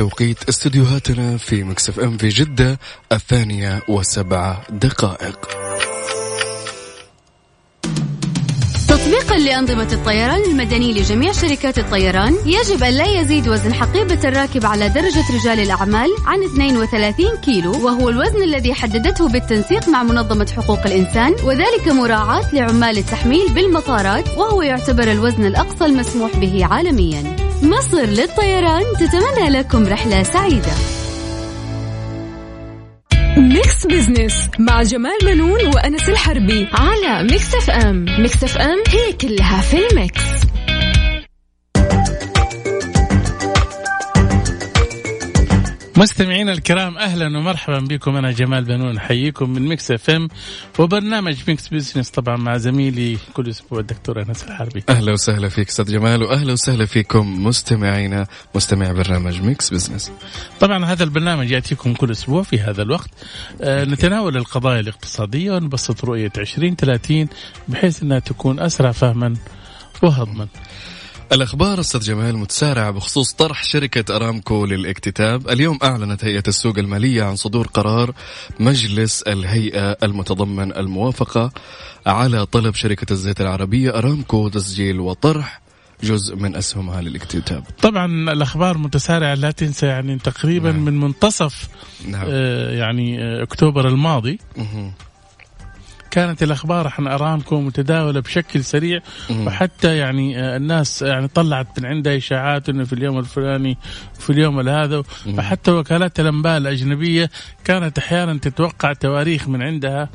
الآن بتوقيت استديوهاتنا في مكسف ام في جدة الثانية وسبعة دقائق. تطبيقا لأنظمة الطيران المدني لجميع شركات الطيران يجب أن لا يزيد وزن حقيبة الراكب على درجة رجال الأعمال عن 32 كيلو وهو الوزن الذي حددته بالتنسيق مع منظمة حقوق الإنسان وذلك مراعاة لعمال التحميل بالمطارات وهو يعتبر الوزن الأقصى المسموح به عالميا. مصر للطيران تتمنى لكم رحلة سعيدة. Mix Business مع جمال بنون وأنس الحربي على Mix FM Mix FM هي كلها في ال mix. مستمعينا الكرام أهلا ومرحبا بكم. أنا جمال بنون أحييكم من Mix FM وبرنامج Mix Business طبعا مع زميلي كل أسبوع الدكتور أنس الحربي. أهلا وسهلا فيك أستاذ جمال وأهلا وسهلا فيكم مستمعينا مستمع برنامج Mix Business طبعا هذا البرنامج يأتيكم كل أسبوع في هذا الوقت. آه نتناول القضايا الاقتصادية ونبسط رؤية 2030 بحيث أنها تكون أسرع فهما وهضما. الأخبار أستاذ جمال متسارعة بخصوص طرح شركة أرامكو للاكتتاب اليوم أعلنت هيئة السوق المالية عن صدور قرار مجلس الهيئة المتضمن الموافقة على طلب شركة الزيت العربية أرامكو تسجيل وطرح جزء من أسهمها للاكتتاب طبعا الأخبار متسارعة لا تنسى يعني تقريبا نعم. من منتصف نعم آه يعني آه أكتوبر الماضي مهم. كانت الأخبار عن ارامكو متداولة بشكل سريع. وحتى يعني آه، الناس يعني طلعت من عندها إشاعات إنه في اليوم الفلاني وفي اليوم هذا مم. وحتى وكالات الأنباء الأجنبية كانت أحيانا تتوقع تواريخ من عندها.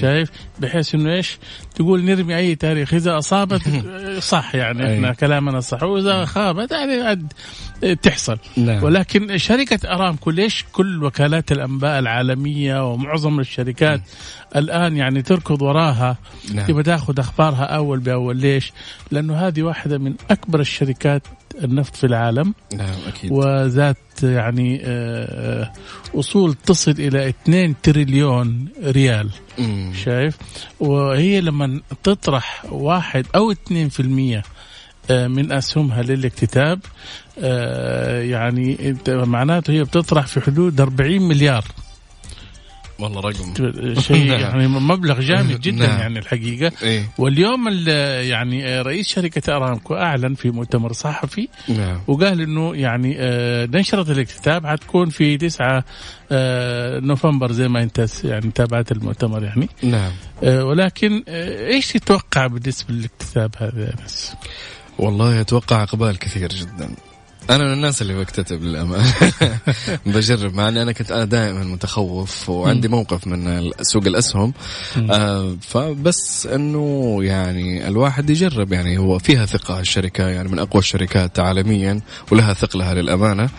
شايف بحيث إنه إيش تقول نرمي أي تاريخ إذا أصابت آه، صح يعني. إحنا كلامنا صح وإذا خابت يعني تحصل نعم. ولكن شركة أرامكو ليش كل وكالات الأنباء العالمية ومعظم الشركات الآن يعني تركض وراها نعم. تبغى تأخذ أخبارها أول بأول ليش؟ لأنه هذه واحدة من أكبر الشركات النفط في العالم نعم أكيد وذات يعني آه، آه، أصول تصل إلى 2 تريليون ريال مم. شايف وهي لما تطرح واحد أو 2% آه، من أسهمها للاكتتاب. آه، يعني معناته هي بتطرح في حدود 40 مليار. والله رقم. شيء نعم. يعني مبلغ جامد جدا نعم. يعني الحقيقة. إيه. واليوم ال- يعني آه، رئيس شركة أرامكو أعلن في مؤتمر صحفي نعم. وقال إنه يعني آه، نشرة الاكتتاب حتكون في 9 آه، نوفمبر زي ما انت يعني تابعت المؤتمر يعني. نعم. آه، ولكن آه، إيش تتوقع بالنسبة للاكتتاب هذا يا؟ والله أتوقع إقبال كثير جدا. أنا من الناس اللي بكتتب للأمانة. بجرب مع أني أنا كنت أنا دائما متخوف وعندي موقف من سوق الأسهم. آه فبس أنه يعني الواحد يجرب يعني هو فيها ثقة الشركة يعني من أقوى الشركات عالميا ولها ثقلها للأمانة.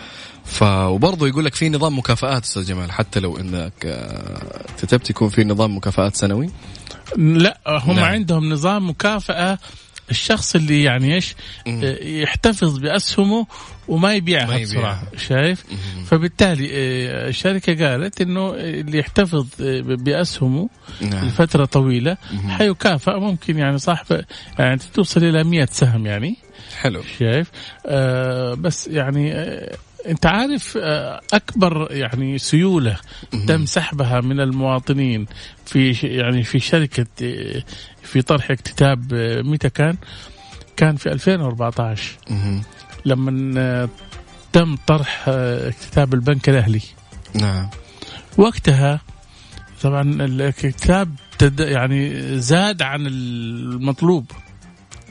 ف وبرضه يقول لك في نظام مكافآت أستاذ جمال حتى لو إنك آه، كتبت يكون في نظام مكافآت سنوي؟ لا هم نعم. عندهم نظام مكافأة الشخص اللي يعني إيش مم. آه، يحتفظ بأسهمه وما يبيعها ما يبيعها. بسرعة شايف؟ فبالتالي آه، الشركة قالت إنه اللي يحتفظ آه، بأسهمه نعم. لفترة طويلة حيكافئ ممكن يعني صاحب يعني توصل إلى 100 سهم يعني حلو. شايف؟ آه بس يعني آه انت عارف آه اكبر يعني سيولة تم سحبها من المواطنين في يعني في شركة آه، في طرح اكتتاب آه، متى كان؟ كان في 2014 مهم. لما تم طرح اكتتاب البنك الأهلي نعم وقتها طبعا الاكتتاب يعني زاد عن المطلوب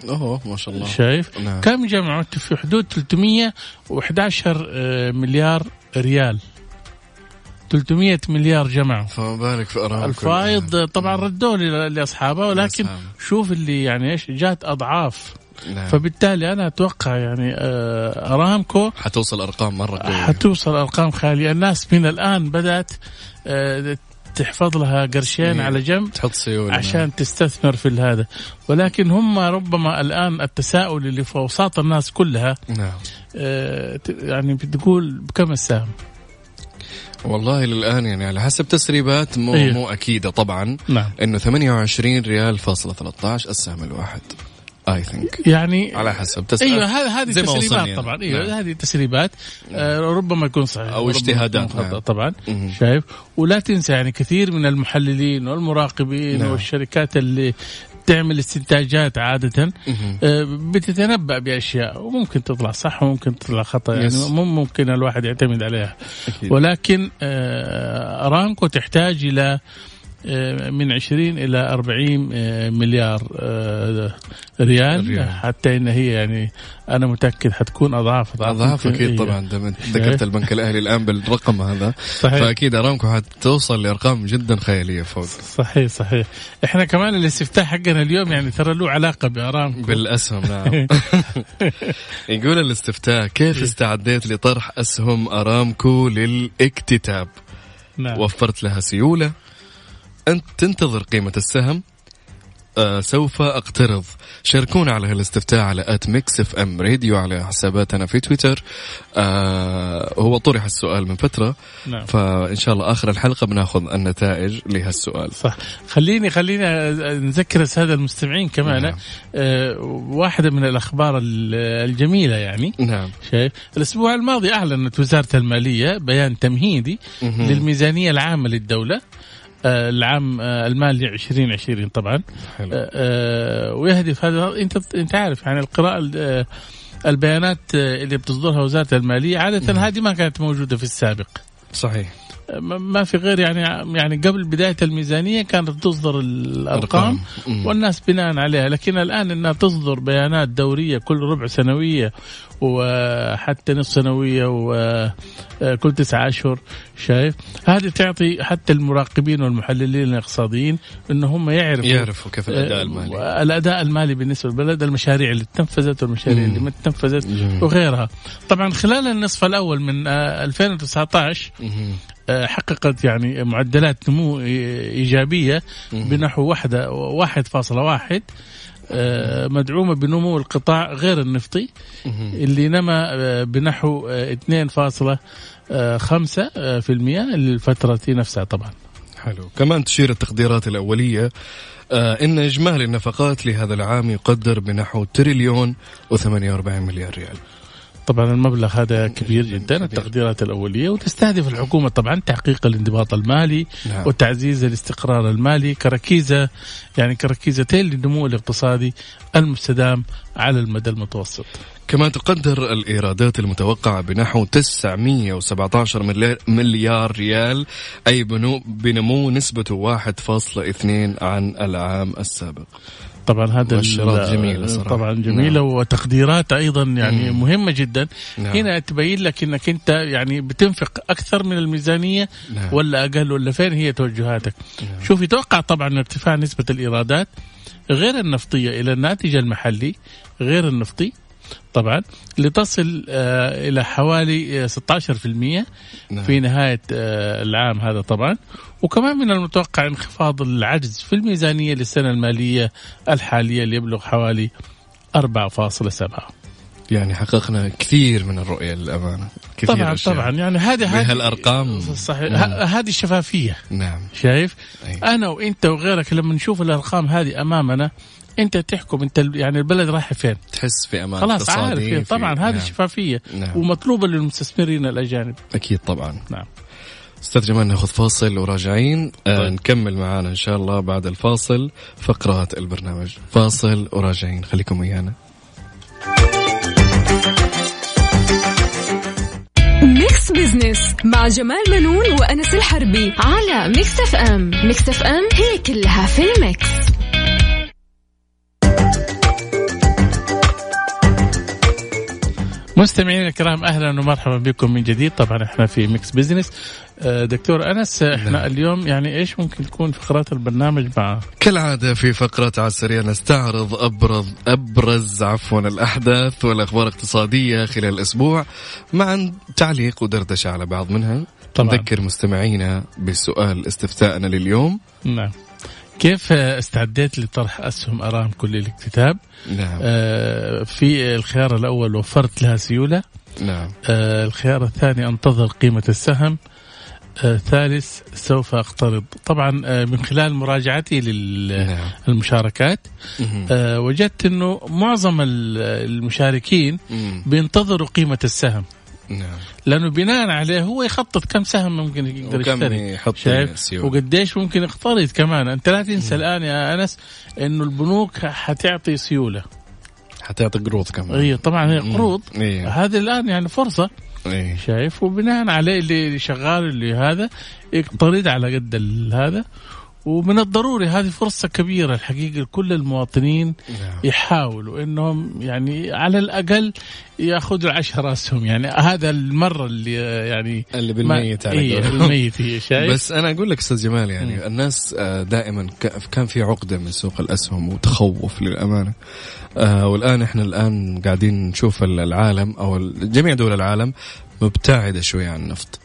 أوه ما شاء الله. شايف؟ نعم. كم جمعوا؟ في حدود 311 آه، مليار ريال. 300 مليار جمعوا. فما بالك في ارامكو الفايض طبعا ردوه ل- لأصحابه ولكن لأصحابه. شوف اللي يعني إيش جات أضعاف. نعم. فبالتالي أنا أتوقع يعني آه، ارامكو حتوصل أرقام مرة قويه حتوصل أرقام خاليه الناس من الآن بدأت آه، تحفظ لها قرشين مم. على جنب تحط سيوله عشان تستثمر في هذا. ولكن هم ربما الآن التساؤل اللي في أوساط الناس كلها نعم. آه، يعني بتقول بكم السهم؟ والله للآن يعني على حسب تسريبات مو إيه. مو أكيدة طبعا نعم. إنه 28 ريال فاصلة 13 السهم الواحد. اي ثينك يعني على حسب تسريب أيوه هذه هذه تسريبات يعني. طبعا أيوه نعم. هذه تسريبات آه ربما يكون صحيح ربما اجتهادات، نعم. طبعا مهم. شايف ولا تنسى يعني كثير من المحللين والمراقبين نعم. والشركات اللي تعمل استنتاجات عادة. آه، بتتنبأ بأشياء وممكن تطلع صح وممكن تطلع خطأ يعني. مو ممكن الواحد يعتمد عليها أكيد. ولكن آه، أرامكو تحتاج إلى آه، من 20 إلى 40 آه، مليار آه، ريال. حتى إن هي يعني أنا متأكد حتكون أضعاف. أضعاف يمكن- أكيد إيه. طبعا. دام أنت ذكرت البنك الأهلي الآن بالرقم هذا. صحيح. فأكيد أرامكو حتوصل لأرقام جدا خيالية فوق. صحيح صحيح. إحنا كمان الاستفتاء حقنا اليوم يعني ترى له علاقة بأرامكو. بالأسهم نعم. يقول الاستفتاء كيف إيه. استعديت لطرح أسهم أرامكو للإكتتاب؟ نعم. وفرت لها سيولة أنت تنتظر قيمة السهم. آه سوف أقترض. شاركونا على هالاستفتاء على at Mix FM Radio على حساباتنا في تويتر. آه هو طرح السؤال من فترة. نعم. فإن شاء الله آخر الحلقة بناخذ النتائج لهالسؤال. صح. خليني خليني نذكر السادة المستمعين كمان. نعم. آه واحدة من الأخبار ال- الجميلة يعني. نعم. شايف؟ الأسبوع الماضي أعلنت وزارة المالية بيان تمهيدي مهم. للميزانية العامة للدولة. العام آه، المالي 2020 طبعا. حلو. آه، آه، ويهدف هذا أنت أنت عارف يعني القراءة آه، البيانات آه، اللي بتصدرها وزارة المالية عادة هذه ما كانت موجودة في السابق. صحيح. ما في غير يعني يعني قبل بداية الميزانية كانت تصدر الأرقام. والناس بناء عليها لكن الآن إنها تصدر بيانات دورية كل ربع سنوية وحتى نصف سنوية وكل تسعة أشهر شايف هذه تعطي حتى المراقبين والمحللين الاقتصاديين إن هم يعرفوا يعرفوا كيف الأداء آه، المالي الاداء المالي بالنسبة للبلد المشاريع اللي تنفذت والمشاريع. اللي ما تنفذت. وغيرها طبعا خلال النصف الأول من آه، 2019 مهم. آه، حققت يعني معدلات نمو إيجابية مهم. بنحو واحدة واحد فاصلة واحد آه، مدعومة بنمو القطاع غير النفطي. اللي نما آه، بنحو آه، 2.5% آه، في المية للفترة نفسها طبعا حلو كمان تشير التقديرات الأولية آه إن إجمالي النفقات لهذا العام يقدر بنحو تريليون و48 مليار ريال طبعا المبلغ هذا كبير. جدا التقديرات الأولية وتستهدف الحكومة طبعا تحقيق الانضباط المالي نعم. وتعزيز الاستقرار المالي كركيزة يعني كركيزتين للنمو الاقتصادي المستدام على المدى المتوسط كما تقدر الإيرادات المتوقعة بنحو 917 مليار, مليار ريال أي بنمو نسبته 1.2 عن العام السابق طبعا هذا مؤشرات جميلة صراحة. طبعا جميلة نعم. وتقديرات أيضا يعني مم. مهمة جدا نعم. هنا تبين لك إنك أنت يعني بتنفق أكثر من الميزانية نعم. ولا أقل ولا فين هي توجهاتك نعم. شوف يتوقع طبعا ارتفاع نسبة الإيرادات غير النفطية إلى الناتج المحلي غير النفطي طبعا لتصل آه إلى حوالي آه 16% نعم. في نهاية آه، العام هذا طبعا وكمان من المتوقع انخفاض العجز في الميزانية للسنة المالية الحالية اللي يبلغ حوالي 4.7 يعني حققنا كثير من الرؤية للأمانة. كثير طبعا أشياء. طبعا. يعني هذه هذه بهالأرقام. صحيح. نعم. هذه الشفافية. نعم. شايف؟ أي. أنا وأنت وغيرك لما نشوف الأرقام هذه أمامنا أنت تحكم أنت ال- يعني البلد رايح فين؟ تحس في أمان خلاص عارف طبعا هذه نعم. شفافية. نعم. ومطلوبة للمستثمرين الأجانب. أكيد طبعا. نعم. أستاذ جمال ناخذ فاصل وراجعين. آه طيب. نكمل معانا إن شاء الله بعد الفاصل فقرات البرنامج. فاصل وراجعين. خليكم ويانا. Mix Business مع جمال بنون وأنس الحربي على Mix FM. Mix FM هي كلها في ال mix. مستمعينا الكرام أهلا ومرحبا بكم من جديد. طبعا إحنا في Mix Business آه، دكتور أنس إحنا نعم. اليوم يعني إيش ممكن تكون فقرات البرنامج مع كالعادة في فقره عسرية نستعرض أبرز أبرز عفوا الأحداث والأخبار الاقتصادية خلال الأسبوع مع تعليق ودردشة على بعض منها. طبعا. نذكر مستمعينا بسؤال استفتاءنا لليوم. نعم. كيف استعديت لطرح أسهم ارامكو للاكتتاب؟ نعم. آه في الخيار الأول وفرت لها سيولة. نعم. آه الخيار الثاني أنتظر قيمة السهم. آه ثالث سوف أقترض طبعا آه من خلال مراجعتي للمشاركات نعم. آه وجدت إنه معظم المشاركين بينتظروا قيمة السهم نعم. لأنه بناء عليه هو يخطط كم سهم ممكن يقدر يشتري. يحط شايف؟ وقديش ممكن يقترض كمان. أنت لا تنسى الآن يا أنس إنه البنوك حتعطي سيولة. حتعطي قروض كمان. اي طبعا هي قروض. إيه. هذه الآن يعني فرصة. إيه. شايف؟ وبناء عليه اللي شغال اللي هذا يقترض على قد هذا. ومن الضروري هذه فرصة كبيرة الحقيقة لكل المواطنين نعم. يحاولوا إنهم يعني على الأقل يأخذوا عشر اسهم يعني هذا المرة اللي يعني اللي بالميت على إيه الميت هي شايف بس أنا أقول لك أستاذ جمال يعني م. الناس آه، دائما كان في عقدة من سوق الأسهم وتخوف للأمانة. آه والآن إحنا الآن قاعدين نشوف العالم أو جميع دول العالم مبتعدة شوي عن النفط.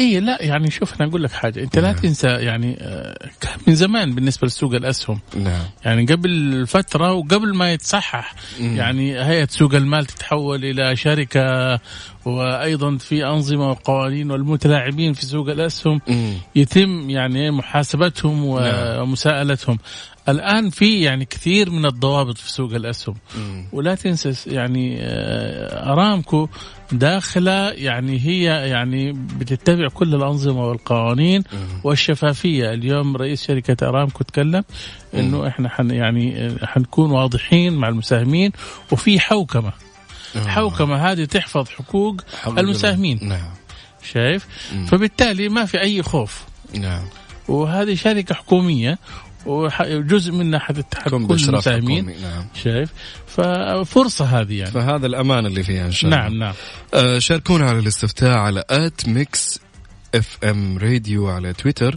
اي لا يعني شوف أنا أقول لك حاجة أنت لا نعم. تنسى يعني آه، من زمان بالنسبة لسوق الأسهم نعم. يعني قبل فترة وقبل ما يتصحح. يعني هيئة سوق المال تتحول إلى شركة وأيضا في أنظمة وقوانين والمتلاعبين في سوق الأسهم. يتم يعني محاسبتهم نعم. ومساءلتهم الآن في يعني كثير من الضوابط في سوق الأسهم. ولا تنسى يعني آه، أرامكو داخلة يعني هي يعني بتتبع كل الأنظمة والقوانين والشفافية. اليوم رئيس شركة أرامكو تكلم إنه إحنا حن يعني آه، حنكون واضحين مع المساهمين وفي حوكمة. آه. حوكمة هذه تحفظ حقوق المساهمين. نعم. شايف؟ فبالتالي ما في أي خوف. نعم. وهذه شركة حكومية وجزء منها حتكون كل المساهمين نعم. شايف؟ ففرصة هذه يعني. فهذا الأمان اللي فيها إن شاء الله. نعم نعم. آه شاركونا على الاستفتاء على at Mix FM Radio على تويتر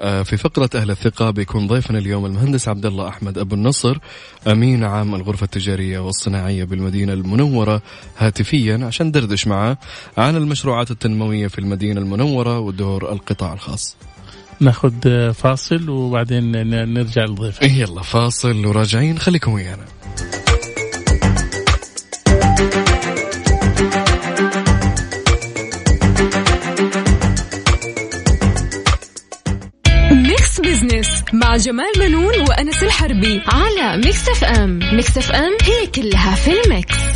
آه في فقرة أهل الثقة بيكون ضيفنا اليوم المهندس عبد الله أحمد أبو النصر أمين عام الغرفة التجارية والصناعية بالمدينة المنورة هاتفيا عشان دردش معه عن المشروعات التنموية في المدينة المنورة ودور القطاع الخاص. ناخذ فاصل وبعدين نرجع للضيف. إيه، يلا فاصل وراجعين. خليكم ويانا. Mix Business مع جمال بنون وأنس الحربي على Mix FM Mix FM هي كلها في ال mix.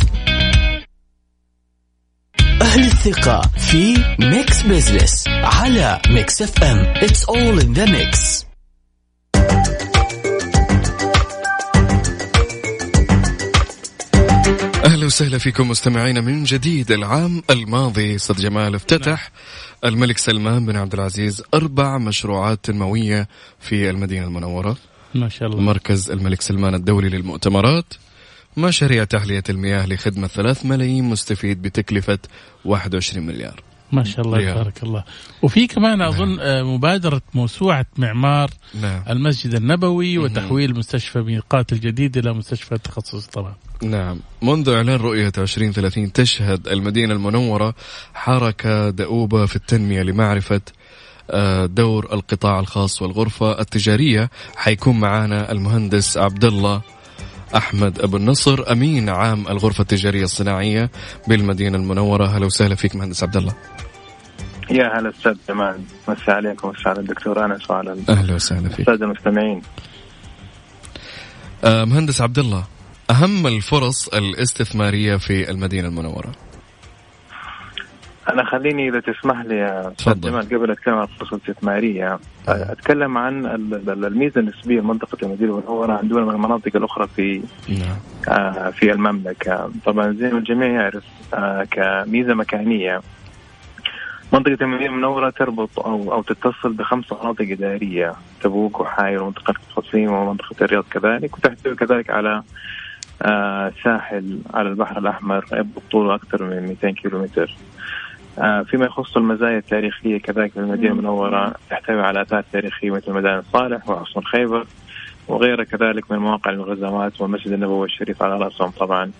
أهل الثقة في Mix Business على Mix FM It's all in the mix. أهلا وسهلا فيكم مستمعينا من جديد العام الماضي. أستاذ جمال افتتح. الملك سلمان بن عبد العزيز أربع مشروعات تنمويه في المدينة المنورة. ما شاء الله. مركز الملك سلمان الدولي للمؤتمرات. مشاريع تحلية المياه لخدمة ثلاث ملايين مستفيد بتكلفة 21 مليار ما شاء الله ريال. تبارك الله وفي كمان نعم. أظن نعم. مبادرة موسوعة معمار نعم. المسجد النبوي. وتحويل مستشفى ميقات الجديد إلى مستشفى تخصصي طبعا نعم منذ إعلان رؤية 2030 تشهد المدينة المنورة حركة دؤوبة في التنمية لمعرفة آه، دور القطاع الخاص والغرفة التجارية حيكون معنا المهندس عبد الله أحمد أبو النصر أمين عام الغرفة التجارية الصناعية بالمدينة المنورة. أهلا وسهلا فيك مهندس عبد الله. يا هلا أستاذ جمال. مساء عليكم. ومساء على الدكتور أنس وعلى أهلا وسهلا فيك. الساده المستمعين. آه مهندس عبد الله أهم الفرص الاستثمارية في المدينة المنورة؟ أنا خليني إذا تسمح لي جمال قبل أتكلم عن الفرص الاستثماريه أتكلم عن الميزة النسبية لمنطقة المدينة المنوره عن دول من المناطق الأخرى في نعم. آه في المملكة. طبعا زي ما الجميع يعرف آه كميزة مكانية منطقة المدينة المنورة تربط أو أو تتصل بخمس مناطق إدارية تبوك وحاير ومنطقة القصيم ومنطقة الرياض كذلك وتحتوي كذلك على آه ساحل على البحر الأحمر يبلغ طوله أكثر من 200 كيلومتر. آه فيما يخص المزايا التاريخية كذلك المدينة المنورة تحتوي على آثار تاريخية مثل مدائن صالح وحصن خيبر وغيرها كذلك من مواقع الغزوات والمسجد النبوي الشريف على رأسهم طبعا.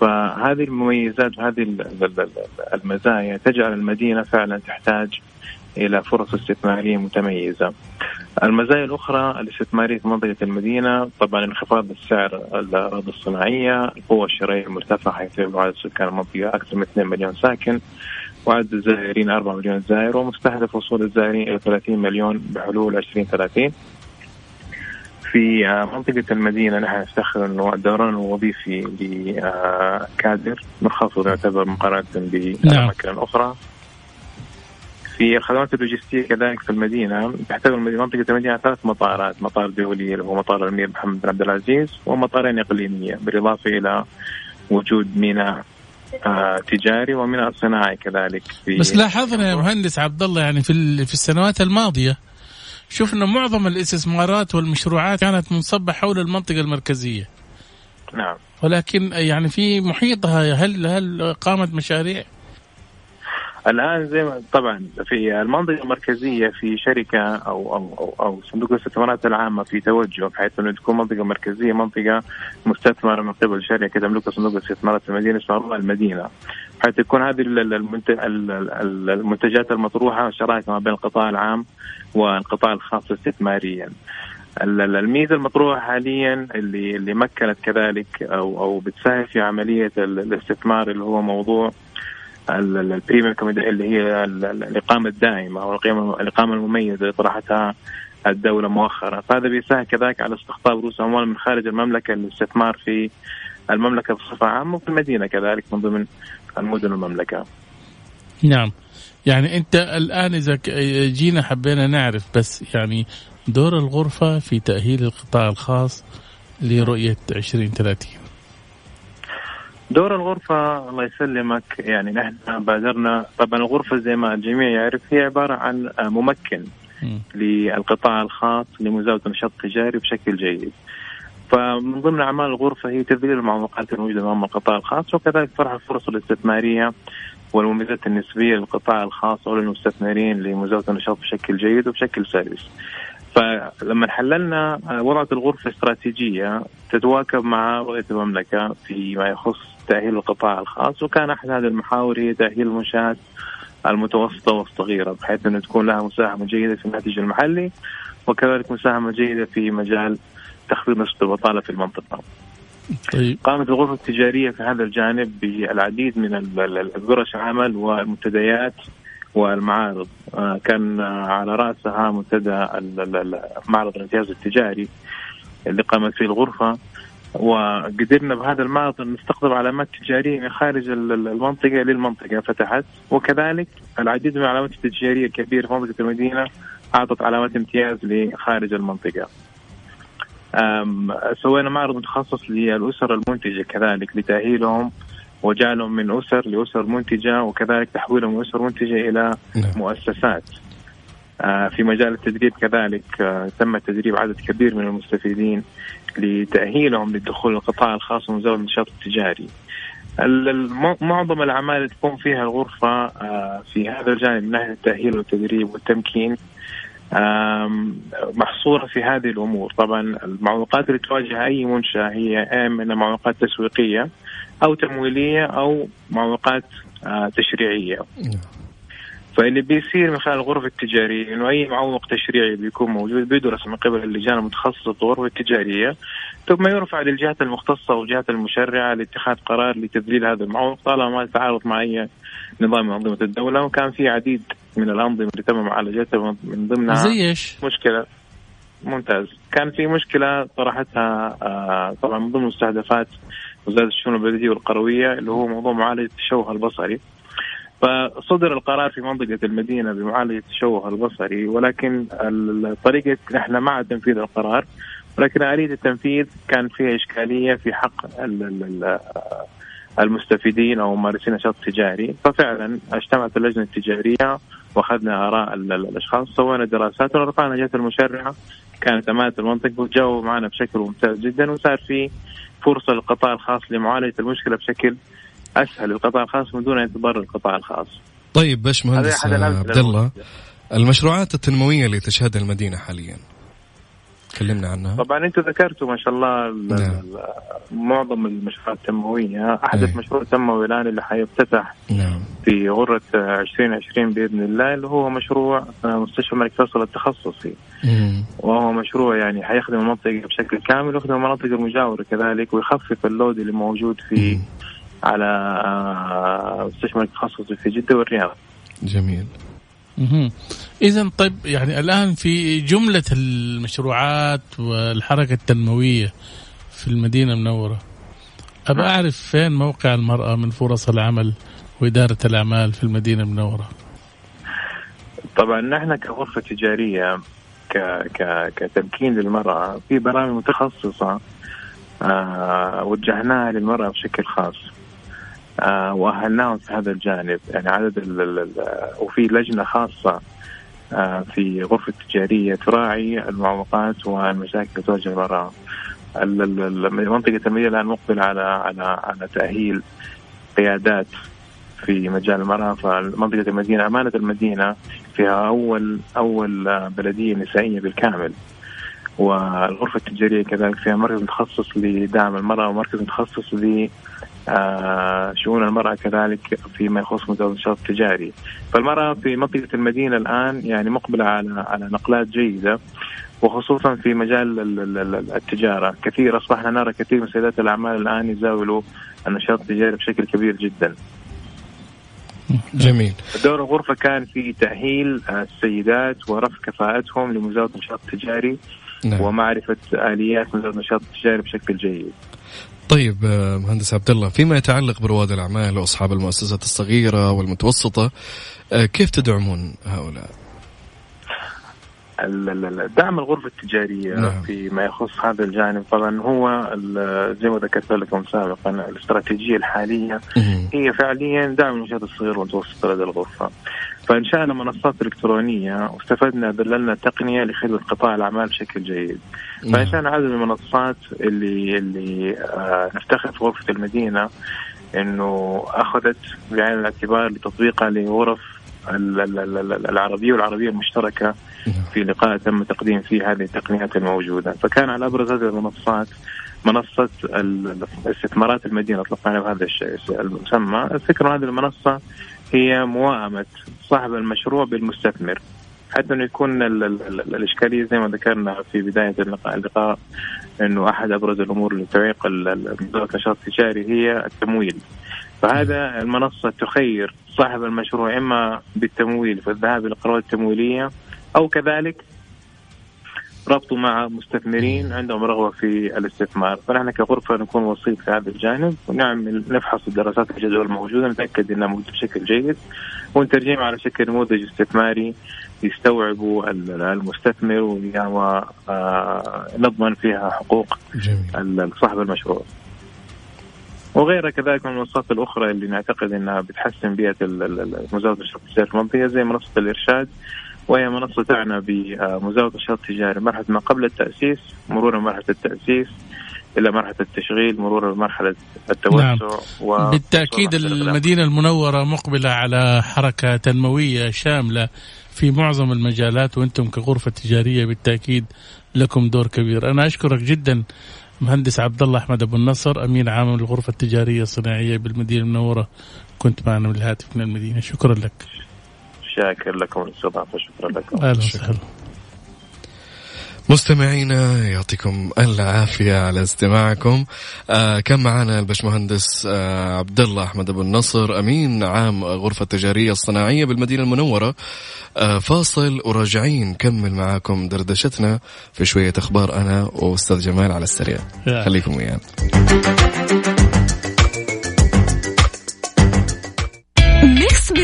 فهذه المميزات وهذه المزايا تجعل المدينة فعلا تحتاج إلى فرص استثمارية متميزة. المزايا الأخرى الاستثمارية في منطقة المدينة طبعا انخفاض السعر الأراضي الصناعية القوة الشرائية المرتفعة حيث يبلغ عدد سكان المنطقة أكثر من 2 مليون ساكن وعدد الزائرين 4 مليون زائر ومستهدف وصول الزائرين إلى 30 مليون بحلول 2030 في منطقة المدينة نحن نفتخر أنه الدوران الوظيفي لكادر منخفض يعتبر مقارنة بالأماكن نعم. الأخرى في الخدمات اللوجستية كذلك في المدينة تحتوي منطقة المدينة ثلاث مطارات. مطار دولي اللي هو مطار الأمير محمد بن عبد العزيز ومطارين إقليمية بالإضافة إلى وجود ميناء. آه تجاري وميناء صناعي كذلك في بس لاحظنا يا مهندس عبد الله يعني في في السنوات الماضية شفنا معظم الاستثمارات والمشروعات كانت منصبة حول المنطقة المركزية. نعم. ولكن يعني في محيطها هل هل قامت مشاريع؟ الآن زي ما طبعا في المنطقة المركزية في شركة أو أو أو, أو صندوق الاستثمارات العامة في توجه بحيث أنه تكون منطقة مركزية منطقة مستثمرة من قبل شركة تملكها صندوق الاستثمارات المدينة اسمها المدينة حيث تكون هذه المنتجات المطروحة شراكة ما بين القطاع العام والقطاع الخاص استثماريا. الميزة المطروحة حاليا اللي اللي مكنت كذلك أو أو بتساهم في عملية الاستثمار اللي هو موضوع البريميوم اللي هي الإقامة الدائمة أو الاقامه المميزة اللي طرحتها الدولة مؤخرا، فهذا بيساهم كذلك على استقطاب رؤوس أموال من خارج المملكة للاستثمار في المملكة بصفة عامة وفي المدينة كذلك من ضمن المدن المملكه. نعم. يعني أنت الآن إذا جينا حبينا نعرف بس يعني دور الغرفة في تأهيل القطاع الخاص لرؤية 2030 دور الغرفة الله يسلمك يعني نحن بادرنا طبعا الغرفة زي ما الجميع يعرف هي عبارة عن ممكن. للقطاع الخاص لمزاولة النشاط التجاري بشكل جيد. فمن ضمن أعمال الغرفة هي تذليل المعوقات الموجودة أمام القطاع الخاص وكذلك طرح الفرص الاستثمارية والمميزات النسبية للقطاع الخاص أو للمستثمرين لمزاولة النشاط بشكل جيد وبشكل سلس. فلما حللنا وضعت الغرفة استراتيجيه تتواكب مع رؤية المملكة فيما يخص تأهيل القطاع الخاص وكان أحد هذه المحاور هي تأهيل المنشآت المتوسطة والصغيرة بحيث أنه تكون لها مساهمة جيدة في الناتج المحلي وكذلك مساهمة جيدة في مجال تخفيض نسبة البطالة في المنطقة. طيب. قامت الغرفة التجارية في هذا الجانب بالعديد من الورش العمل والمنتديات والمعارض. آه، كان على رأسها منتدى معرض الامتياز التجاري اللي قامت فيه الغرفة. وقدرنا بهذا المعرض نستقطب علامات تجارية من خارج المنطقة للمنطقة فتحت. وكذلك العديد من العلامات التجارية الكبيرة في منطقة المدينة أعطت علامات امتياز لخارج المنطقة. سوينا معرض متخصص للأسر المنتجة كذلك لتأهيلهم وجعلهم من أسر لأسر منتجة وكذلك تحويلهم من أسر منتجة إلى نعم. مؤسسات. آه، في مجال التدريب كذلك آه، تم تدريب عدد كبير من المستفيدين لتأهيلهم للدخول القطاع الخاص ومزاوله النشاط التجاري. معظم الأعمال اللي تقوم فيها الغرفة آه، في هذا الجانب من ناحية التأهيل والتدريب والتمكين محصورة في هذه الأمور طبعا المعوقات اللي تواجه أي منشأة هي إما معوقات تسويقية أو تمويلية أو معوقات آه، تشريعية. فاللي بيصير من خلال الغرف التجارية إنه أي معوق تشريعي بيكون موجود بيدرس من قبل اللجان المتخصصة في الغرف التجارية ثم يرفع للجهات المختصة والجهات المشرعة لاتخاذ قرار لتذليل هذا المعوق طالما ما يتعارض مع أي نظام من أنظمة الدولة وكان في عديد من الأنظمة اللي تم معالجتها من ضمنها زي إيش؟ مشكلة ممتاز كان في مشكلة طرحتها آه طبعا من ضمن مستهدفات وزارة الشؤون البلدية والقروية اللي هو موضوع معالجة التشوه البصري. فصدر القرار في منطقة المدينة بمعالجة التشوه البصري ولكن الطريقة إحنا مع تنفيذ القرار ولكن آلية التنفيذ كان فيها إشكالية في حق المستفيدين أو ممارسين النشاط التجاري ففعلا اجتمعت اللجنة التجارية وأخذنا آراء الأشخاص سوينا دراسات ورفعنا جهة المشرعة كانت أمانة المنطقة وجاوبوا معنا بشكل ممتاز جدا وصار في فرصة للقطاع الخاص لمعالجة المشكلة بشكل أسهل للقطاع الخاص من دون ان يتضرر القطاع الخاص. طيب باش مهندس عبد الله المشروعات التنموية اللي تشهدها المدينة حاليا تكلمنا عنها طبعا أنتم ذكرتوا ما شاء الله نعم. معظم المشروعات التنموية احدث أيه. مشروع تنموي الآن اللي حيفتتح نعم. في غرة 2020 بإذن الله اللي هو مشروع مستشفى الملك فيصل التخصصي مم. وهو مشروع يعني حيخدم المنطقة بشكل كامل ويخدم المناطق المجاورة كذلك ويخفف اللود اللي موجود في مم. على آه، مستشفى الملك التخصصي في جدة والرياض جميل اذا طيب يعني الآن في جملة المشروعات والحركة التنموية في المدينة المنورة. أبى نعم. أعرف فين موقع المرأة من فرص العمل وإدارة الأعمال في المدينة المنورة؟ طبعا نحن كغرفة تجارية ك ك كتمكين للمرأة في برامج متخصصة آه وجهناها للمرأة بشكل خاص آه وأهلناهم في هذا الجانب. يعني عدد ال ال وفي لجنة خاصة في غرفة التجاريه تراعي المعوقات والمشاكل اللي تواجه المراه. منطقه المدينة الآن مقبلة على على على تأهيل قيادات في مجال المرأة فمنطقه المدينة أمانة المدينة فيها اول آه، بلدية نسائية بالكامل. والغرفة التجارية كذلك فيها مركز متخصص لدعم المرأة ومركز متخصص آه، شؤون المرأة كذلك فيما يخص مزاولة النشاط التجاري. فالمرأة في منطقة المدينة الآن يعني مقبلة على على نقلات جيدة وخصوصا في مجال التجارة. كثير أصبحنا نرى كثير من سيدات الأعمال الآن يزاولوا النشاط التجاري بشكل كبير جدا. جميل. دور الغرفة كان في تأهيل السيدات ورفع كفاءتهم لمزاولة النشاط التجاري نعم. ومعرفة آليات مزاولة النشاط التجاري بشكل جيد. طيب آه، مهندس عبد الله فيما يتعلق برواد الأعمال وأصحاب المؤسسات الصغيرة والمتوسطة آه، كيف تدعمون هؤلاء؟ دعم الغرفة التجارية نعم. فيما يخص هذا الجانب طبعا هو زي ما ذكرت لكم سابقا الاستراتيجية الحالية هي فعليا دعم النشاط الصغير والمتوسط لدى الغرفة فانشانا منصات إلكترونية واستفدنا دللنا تقنيه لخدمة قطاع الأعمال بشكل جيد. نعم. فانشانا عدد من المنصات اللي اللي آه نفتخر في غرفة المدينة إنه أخذت بعين الاعتبار لتطبيقها لغرف العربية والعربية المشتركة نعم. في لقاء تم تقديم فيه هذه التقنيات الموجودة، فكان على أبرز هذه المنصات منصة استثمارات المدينة أطلقنا بهذا الشيء المسمى، الفكرة هذه المنصة هي موائمة صاحب المشروع بالمستثمر حتى إنه يكون ال ال ال الإشكالية زي ما ذكرنا في بداية اللقاء, اللقاء إنه أحد أبرز الأمور اللي تعيق النشاط التجاري هي التمويل. فهذا المنصة تخير صاحب المشروع إما بالتمويل في الذهاب إلى القروات التمويلية أو كذلك ربطه مع مستثمرين عندهم رغبة في الاستثمار، فنحن كغرفة نكون وسيط في هذا الجانب ونعمل نفحص الدراسات الجدوى الموجوده نتأكد إنها موجودة بشكل جيد ونترجمها على شكل نموذج استثماري يستوعبوا المستثمر ونضمن فيها حقوق جميل. صاحب المشروع. وغيرها كذلك من المنصات الأخرى اللي نعتقد إنها بتحسن بيئة مزاوله الشخصية في المنطقة زي منصة الإرشاد وهي منصة تعنى بمزاولة النشاط التجاري مرحلة ما قبل التأسيس مرورا مرحلة التأسيس إلى مرحلة التشغيل مرورا بمرحلة التوسع نعم. و... بالتأكيد المدينة المنورة مقبلة على حركة تنموية شاملة في معظم المجالات وأنتم كغرفة تجارية بالتأكيد لكم دور كبير. أنا أشكرك جدا مهندس عبد الله أحمد أبو النصر أمين عام الغرفه التجارية الصناعية بالمدينة المنورة. كنت معنا بالهاتف من المدينة. شكرا لك. شاكر لكم الاستضافه شكرا لكم. أهلا وسهلا. مستمعينا يعطيكم العافية على استماعكم. آه كان معنا البشمهندس آه عبد الله أحمد ابو النصر أمين عام غرفة التجاريه الصناعية بالمدينة المنورة. آه فاصل وراجعين نكمل معاكم دردشتنا في شوية أخبار أنا وأستاذ جمال على السريع. خليكم ويانا.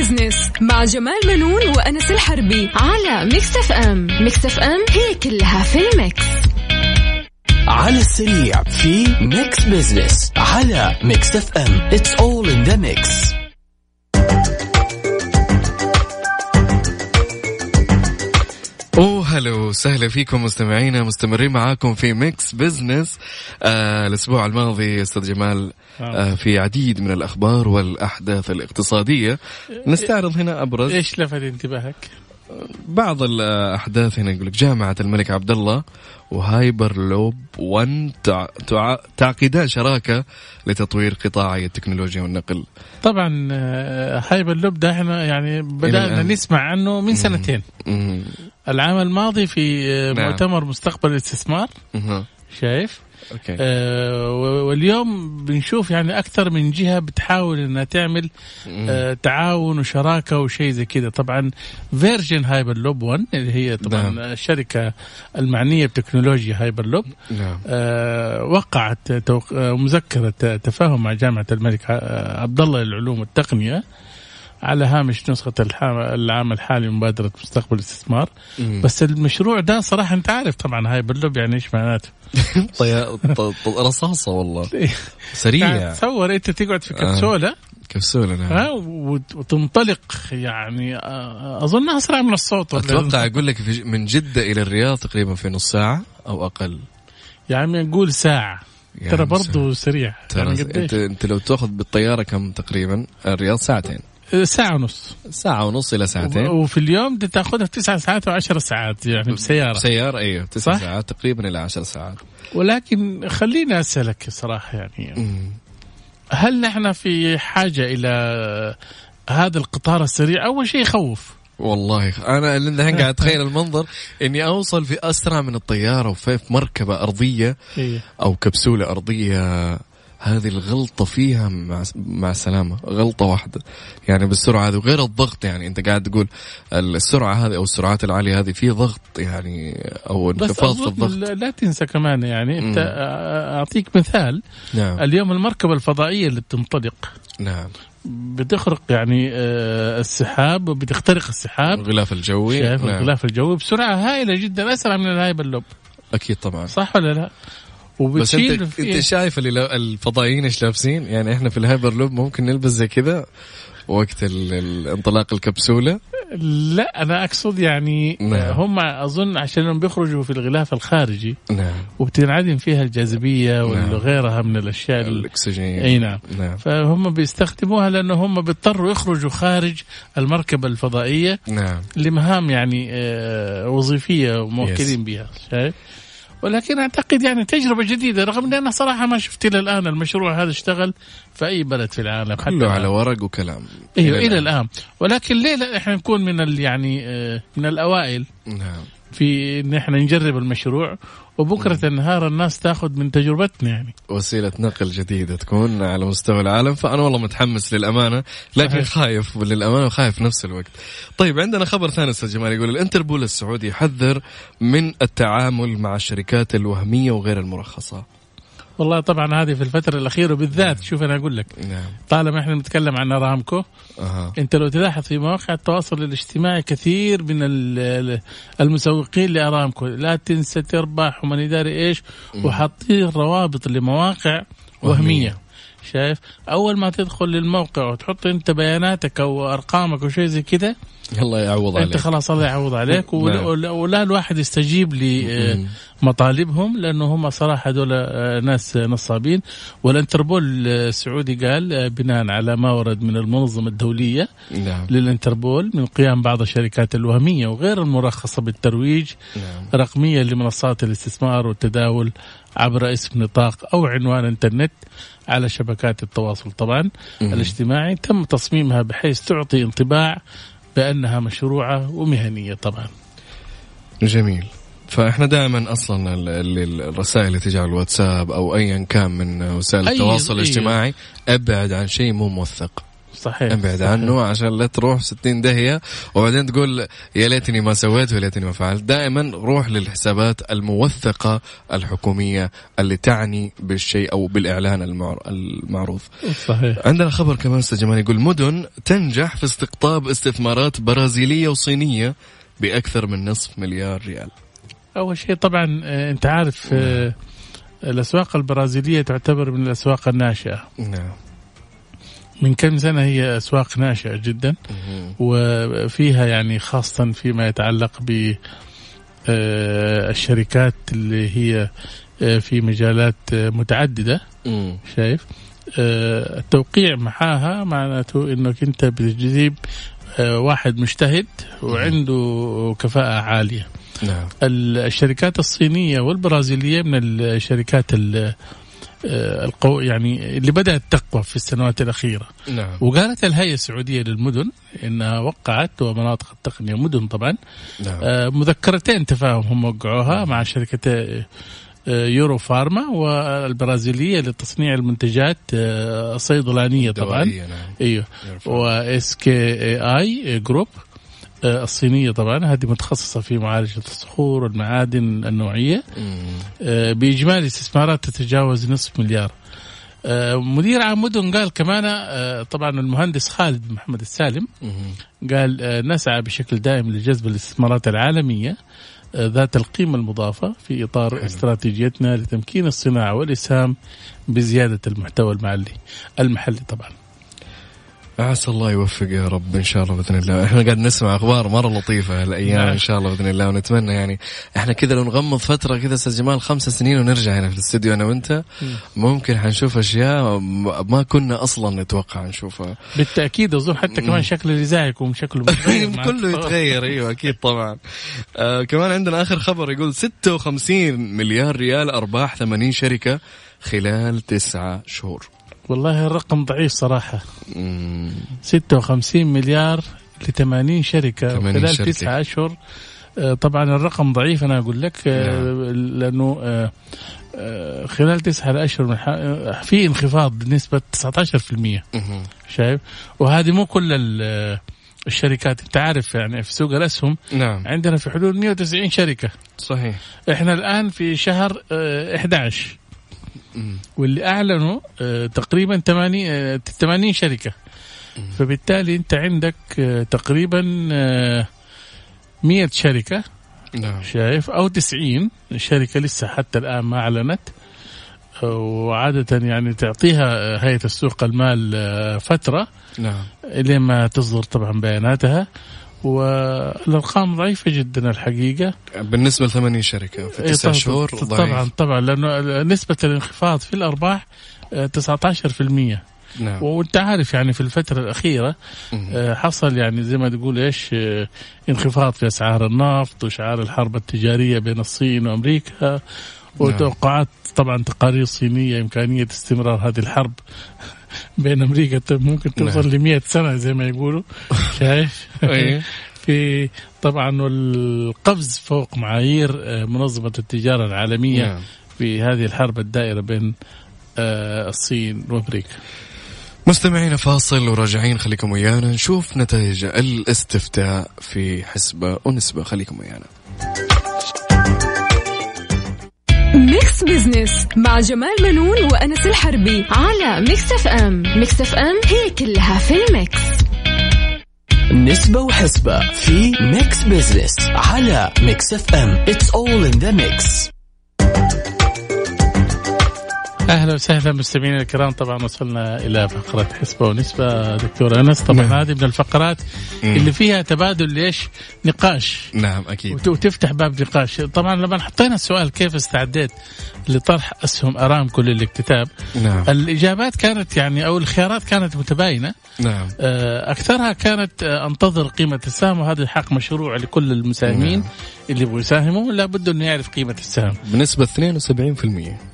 بزنس مع جمال منون وأنس الحربي على ميكس اف ام ميكس اف ام هي كلها في ال mix. على السريع في ميكس بزنس على ميكس اف ام it's all in the mix أهلا وسهلا فيكم مستمعينا مستمرين معاكم في ميكس بزنس آه الأسبوع الماضي أستاذ جمال آه. آه في عديد من الأخبار والأحداث الاقتصادية نستعرض هنا أبرز إيش لفت انتباهك؟ بعض الأحداث هنا يقول لك جامعة الملك عبد الله وهايبر لوب 1 تعقدان شراكة لتطوير قطاعي التكنولوجيا والنقل. طبعا آه، هايبر لوب ده إحنا يعني بدأنا نسمع عنه من سنتين. مم. العام الماضي في آه، نعم. مؤتمر مستقبل الاستثمار شايف؟ okay. آه واليوم بنشوف يعني أكثر من جهة بتحاول إنها تعمل آه تعاون وشراكة وشيء زي كذا طبعا Virgin Hyperloop 1 اللي هي طبعا نعم. الشركة المعنية بتكنولوجيا هايبر لوب نعم. آه وقعت توق... آه، مذكرة تفاهم مع جامعة الملك آه، عبد الله للعلوم والتقنية على هامش نسخة العام الحالي مبادرة مستقبل الاستثمار. بس المشروع ده صراحة أنت عارف طبعا هاي باللب يعني إيش معناته. رصاصة والله. إيه. سريع. يعني تصور أنت تقعد في كبسولة آه. كبسولة. نعم. وتنطلق يعني آه، أظنها أسرع من الصوت أتوقع أقول لك من جدة إلى الرياض تقريبا في نص ساعة أو أقل. يعني نقول ساعة. يعني ترى برضه سريع. ترى يعني انت أنت لو تأخذ بالطيارة كم تقريبا؟ الرياض ساعتين. ساعة ونص. ساعة ونص إلى ساعتين. وفي اليوم تاخذها تسع ساعات وعشر ساعات يعني بسيارة. بسيارة أيوه تسع؟ ساعات تقريبا إلى عشر ساعات. ولكن خليني أسألك صراحة يعني. هل نحن في حاجة إلى هذا القطار السريع؟ أول شيء يخوف. والله أنا الحين قاعد أتخيل المنظر إني أوصل في أسرع من الطيارة وفي مركبة أرضية إيه. أو كبسولة أرضية هذه الغلطة فيها مع مع السلامة غلطة واحدة. يعني بالسرعة هذه وغير الضغط يعني أنت قاعد تقول السرعة هذه أو السرعات العالية هذه في ضغط يعني أو انخفاض في الضغط. لا تنسى كمان يعني أنت أعطيك مثال. نعم. اليوم المركبة الفضائية اللي بتنطلق. نعم. بتخرق يعني السحاب وبتخترق السحاب. الغلاف الجوي. شايف نعم. الغلاف الجوي بسرعة هائلة جدا أسرع من الهايب اللوب أكيد طبعا. صح ولا لا؟ بس انت انت شايف اللي الفضائيين إيش لابسين؟ يعني إحنا في الهايبر لوب ممكن نلبس زي كذا وقت انطلاق الكبسولة؟ لا أنا أقصد يعني نعم. هم أظن عشان بيخرجوا في الغلاف الخارجي نعم. وبتنعدم فيها الجاذبية نعم. وغيرها من الأشياء الأكسجين. أي نعم. نعم. فهم بيستخدموها لأنه هم بيضطروا يخرجوا خارج المركبة الفضائية نعم. لمهام يعني آه، وظيفية موكلين بها شايف؟ ولكن أعتقد يعني تجربة جديدة رغم اني أنا صراحة ما شفت إلى الآن المشروع هذا اشتغل في أي بلد في العالم حتى كله على ورق وكلام. أيوه إلى, إلى الآن. ولكن ليه لا إحنا نكون من يعني آه، من الأوائل؟ نعم. في إن إحنا نجرب المشروع وبكرة. النهار الناس تاخذ من تجربتنا يعني وسيلة نقل جديدة تكون على مستوى العالم فأنا والله متحمس للأمانة لكن صحيح. خايف للأمانة وخايف في نفس الوقت طيب عندنا خبر ثاني أستاذ جمال يقول الإنتربول السعودي يحذر من التعامل مع الشركات الوهمية وغير المرخصة والله طبعا هذه في الفترة الأخيرة بالذات شوف أنا أقول لك نعم. طالما إحنا نتكلم عن أرامكو أه. أنت لو تلاحظ في مواقع التواصل الاجتماعي كثير من المسوقين لأرامكو لا تنسى تربح ومن يداري إيش وحاطين روابط لمواقع وهمية, وهمية. شايف أول ما تدخل للموقع وتحط أنت بياناتك أو أرقامك أو شيء زي كذا الله يعوض عليك انت خلاص الله يعوض عليك نعم. ولا الواحد يستجيب لمطالبهم لأنه هم صراحة هذول آه، ناس نصابين والانتربول السعودي قال آه، بناء على ما ورد من المنظمة الدولية نعم. للانتربول من قيام بعض الشركات الوهمية وغير المرخصة بالترويج نعم. رقميا لمنصات الاستثمار والتداول عبر اسم نطاق أو عنوان إنترنت على شبكات التواصل طبعا الاجتماعي تم تصميمها بحيث تعطي انطباع بأنها مشروعة ومهنية طبعا. جميل. فإحنا دائما أصلا الرسائل اللي تجي على الواتساب أو ايا كان من وسائل التواصل الاجتماعي أبعد عن شيء مو موثق. صحيح ابعد. عنه عشان لا تروح 60 دهيه وبعدين تقول يا ليتني ما سويت ويا ليتني ما فعلت. دائما روح للحسابات الموثقة الحكومية اللي تعني بالشيء أو بالإعلان المعروض. صحيح. عندنا خبر كمان أستاذ جمال يقول مدن تنجح في استقطاب استثمارات برازيلية وصينية بأكثر من نصف مليار ريال. أول شيء طبعا آه، أنت عارف آه، الأسواق البرازيلية تعتبر من الأسواق الناشئة. نعم. من كم سنة هي أسواق ناشئة جدا؟ وفيها يعني خاصة فيما يتعلق ب الشركات اللي هي في مجالات متعددة شايف؟ التوقيع معاها معناته إنك أنت بتجيب واحد مجتهد وعنده كفاءة عالية. نعم. الشركات الصينية والبرازيلية من الشركات آه، القو يعني اللي بدأت تقوى في السنوات الأخيرة نعم. وقالت الهيئة السعودية للمدن إنها وقعت ومناطق التقنية مدن طبعا نعم. آه، مذكرتين تفاهم هم وقعوها مع شركة آه، يورو فارما والبرازيلية لتصنيع المنتجات الصيدلانية طبعا نعم. إيوه و SKI Group الصينية طبعا هذه متخصصة في معالجة الصخور والمعادن النوعية. آه، بإجمالي استثمارات تتجاوز نصف مليار. آه، مدير عام مدن قال كمان آه، طبعا المهندس خالد محمد السالم قال نسعى بشكل دائم لجذب الاستثمارات العالمية ذات القيمة المضافة في إطار استراتيجيتنا لتمكين الصناعة والإسهام بزيادة المحتوى المحلي المحلي طبعا. عسى الله يوفق يا رب إن شاء الله بإذن الله. إحنا قاعد نسمع أخبار مرة لطيفة هالأيام نعم. إن شاء الله بإذن الله ونتمنى يعني إحنا كذا لو نغمض فترة كذا أستاذ جمال خمس سنين ونرجع هنا في الاستديو أنا وأنت ممكن حنشوف أشياء ما كنا أصلا نتوقع نشوفها. بالتأكيد أظن حتى كمان شكل الاذاعه يكون شكله. متغير كله يتغير أيوه أكيد طبعا. آه كمان عندنا آخر خبر يقول 56 مليار ريال أرباح 80 شركة خلال تسعة شهور. والله الرقم ضعيف صراحة. مم. 56 مليار ل 80 شركة خلال شركة. تسعة أشهر. آه، طبعا الرقم ضعيف أنا أقول لك آه، نعم. لأنه آه، خلال تسعة أشهر من في انخفاض بنسبة 19% شايف؟ وهذه مو كل الشركات. أنت عارف يعني في سوق الأسهم نعم. عندنا في حدود 190 شركة. صحيح. إحنا الآن في شهر 11 واللي أعلنوا آه، تقريبا 80 80 آه، شركة. فبالتالي أنت عندك آه، تقريبا 100 شركة. نعم. شايف؟ أو 90 شركة لسه حتى الآن ما أعلنت. وعادة يعني تعطيها هيئة السوق المال فترة. نعم. لين ما تصدر طبعا بياناتها. والأرقام ضعيفة جدا الحقيقة بالنسبة ل 80 شركة في تسع شهور ضعيف. طبعا طبعا لأنه نسبة الانخفاض في الأرباح 19% آه، نعم. وأنت عارف يعني في الفترة الأخيرة آه، حصل يعني زي ما تقول إيش آه، انخفاض في أسعار النفط وشعار الحرب التجارية بين الصين وأمريكا نعم. وتوقعات طبعا تقارير صينية إمكانية استمرار هذه الحرب بين أمريكا ممكن توصل نعم. ل 100 سنة زي ما يقولوا شايف؟ في طبعا القفز فوق معايير آه، منظمة التجارة العالمية نعم. في هذه الحرب الدائرة بين آه، الصين وأمريكا. مستمعين فاصل وراجعين خليكم ويانا نشوف نتائج الاستفتاء في حسبة ونسبة خليكم ويانا ميكس بزنس مع جمال منون وأنس الحربي على ميكس اف ام ميكس اف ام هي كلها في ال mix. نسبة وحسبة في ميكس بزنس على ميكس اف ام it's all in the mix أهلا وسهلا مستمعينا الكرام طبعا وصلنا إلى فقرة حسبة ونسبة دكتور أنس طبعا نعم. هذه من الفقرات مم. اللي فيها تبادل ليش نقاش نعم أكيد وتفتح باب نقاش طبعا لما حطينا السؤال كيف استعديت لطرح أسهم ارامكو للاكتتاب نعم. الإجابات كانت يعني أو الخيارات كانت متباينة نعم. آه، أكثرها كانت آه، أنتظر قيمة السهم وهذا حق مشروع لكل المساهمين نعم. اللي يبغوا يساهموا لابد انه يعرف قيمة السهم بنسبة 72%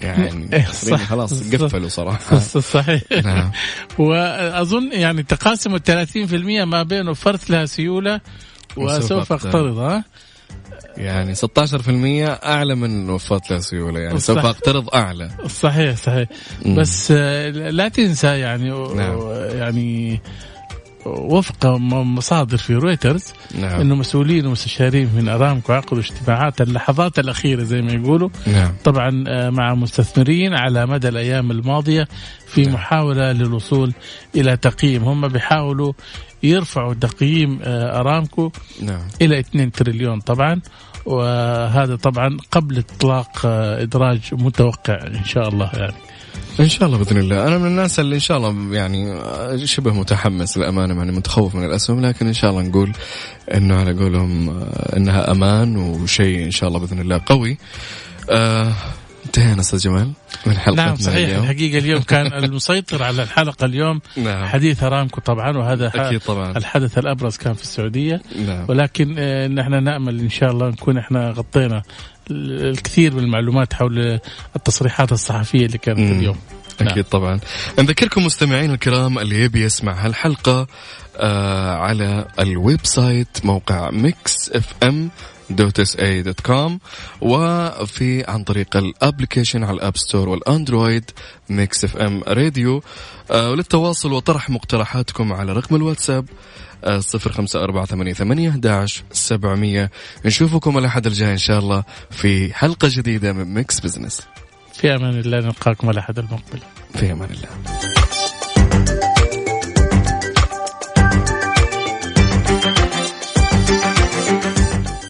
يعني إيه، صح خلاص قفلوا صراحة. صحيح. نعم. وأظن يعني تقاسموا 30% ما بين وفرت لها سيولة وسوف أقترض ها؟ يعني 16% أعلى من وفات لها سيولة يعني سوف أقترض أعلى. صحيح صحيح. بس آه، لا تنسى يعني نعم. يعني وفق مصادر في رويترز نعم. إنه مسؤولين ومستشارين من أرامكو عقدوا اجتماعات اللحظات الأخيرة زي ما يقولوا نعم. طبعا آه، مع مستثمرين على مدى الأيام الماضية في نعم. محاولة للوصول إلى تقييم هم بيحاولوا يرفعوا تقييم آه، أرامكو نعم. إلى 2 تريليون طبعا وهذا طبعا قبل إطلاق آه، إدراج متوقع إن شاء الله يعني إن شاء الله بإذن الله أنا من الناس اللي إن شاء الله يعني شبه متحمس للأمانة يعني متخوف من الأسهم لكن إن شاء الله نقول إنه على قولهم إنها أمان وشيء إن شاء الله بإذن الله قوي آه انتهينا أستاذ جمال من حلقتنا نعم صحيح اليوم. الحقيقة اليوم كان المسيطر على الحلقة اليوم نعم. حديث أرامكو طبعا وهذا أكيد طبعا. الحدث الأبرز كان في السعودية نعم. ولكن آه، نحن نأمل إن شاء الله نكون إحنا غطينا الكثير من المعلومات حول التصريحات الصحفية اللي كانت مم. اليوم أكيد نعم. طبعا نذكركم مستمعين الكرام اللي يبي يسمع هالحلقة آه على ال website موقع ميكس اف ام dot SA dot com وفي عن طريق ال application على ال App Store والأندرويد ميكس اف ام راديو آه وللتواصل وطرح مقترحاتكم على رقم الواتساب صفر خمسة أربعة ثمانية ثمانية سبعمية. نشوفكم الأحد الجاي إن شاء الله في حلقة جديدة من ميكس بزنس في أمان الله نلقاكم الأحد المقبل. في أمان الله.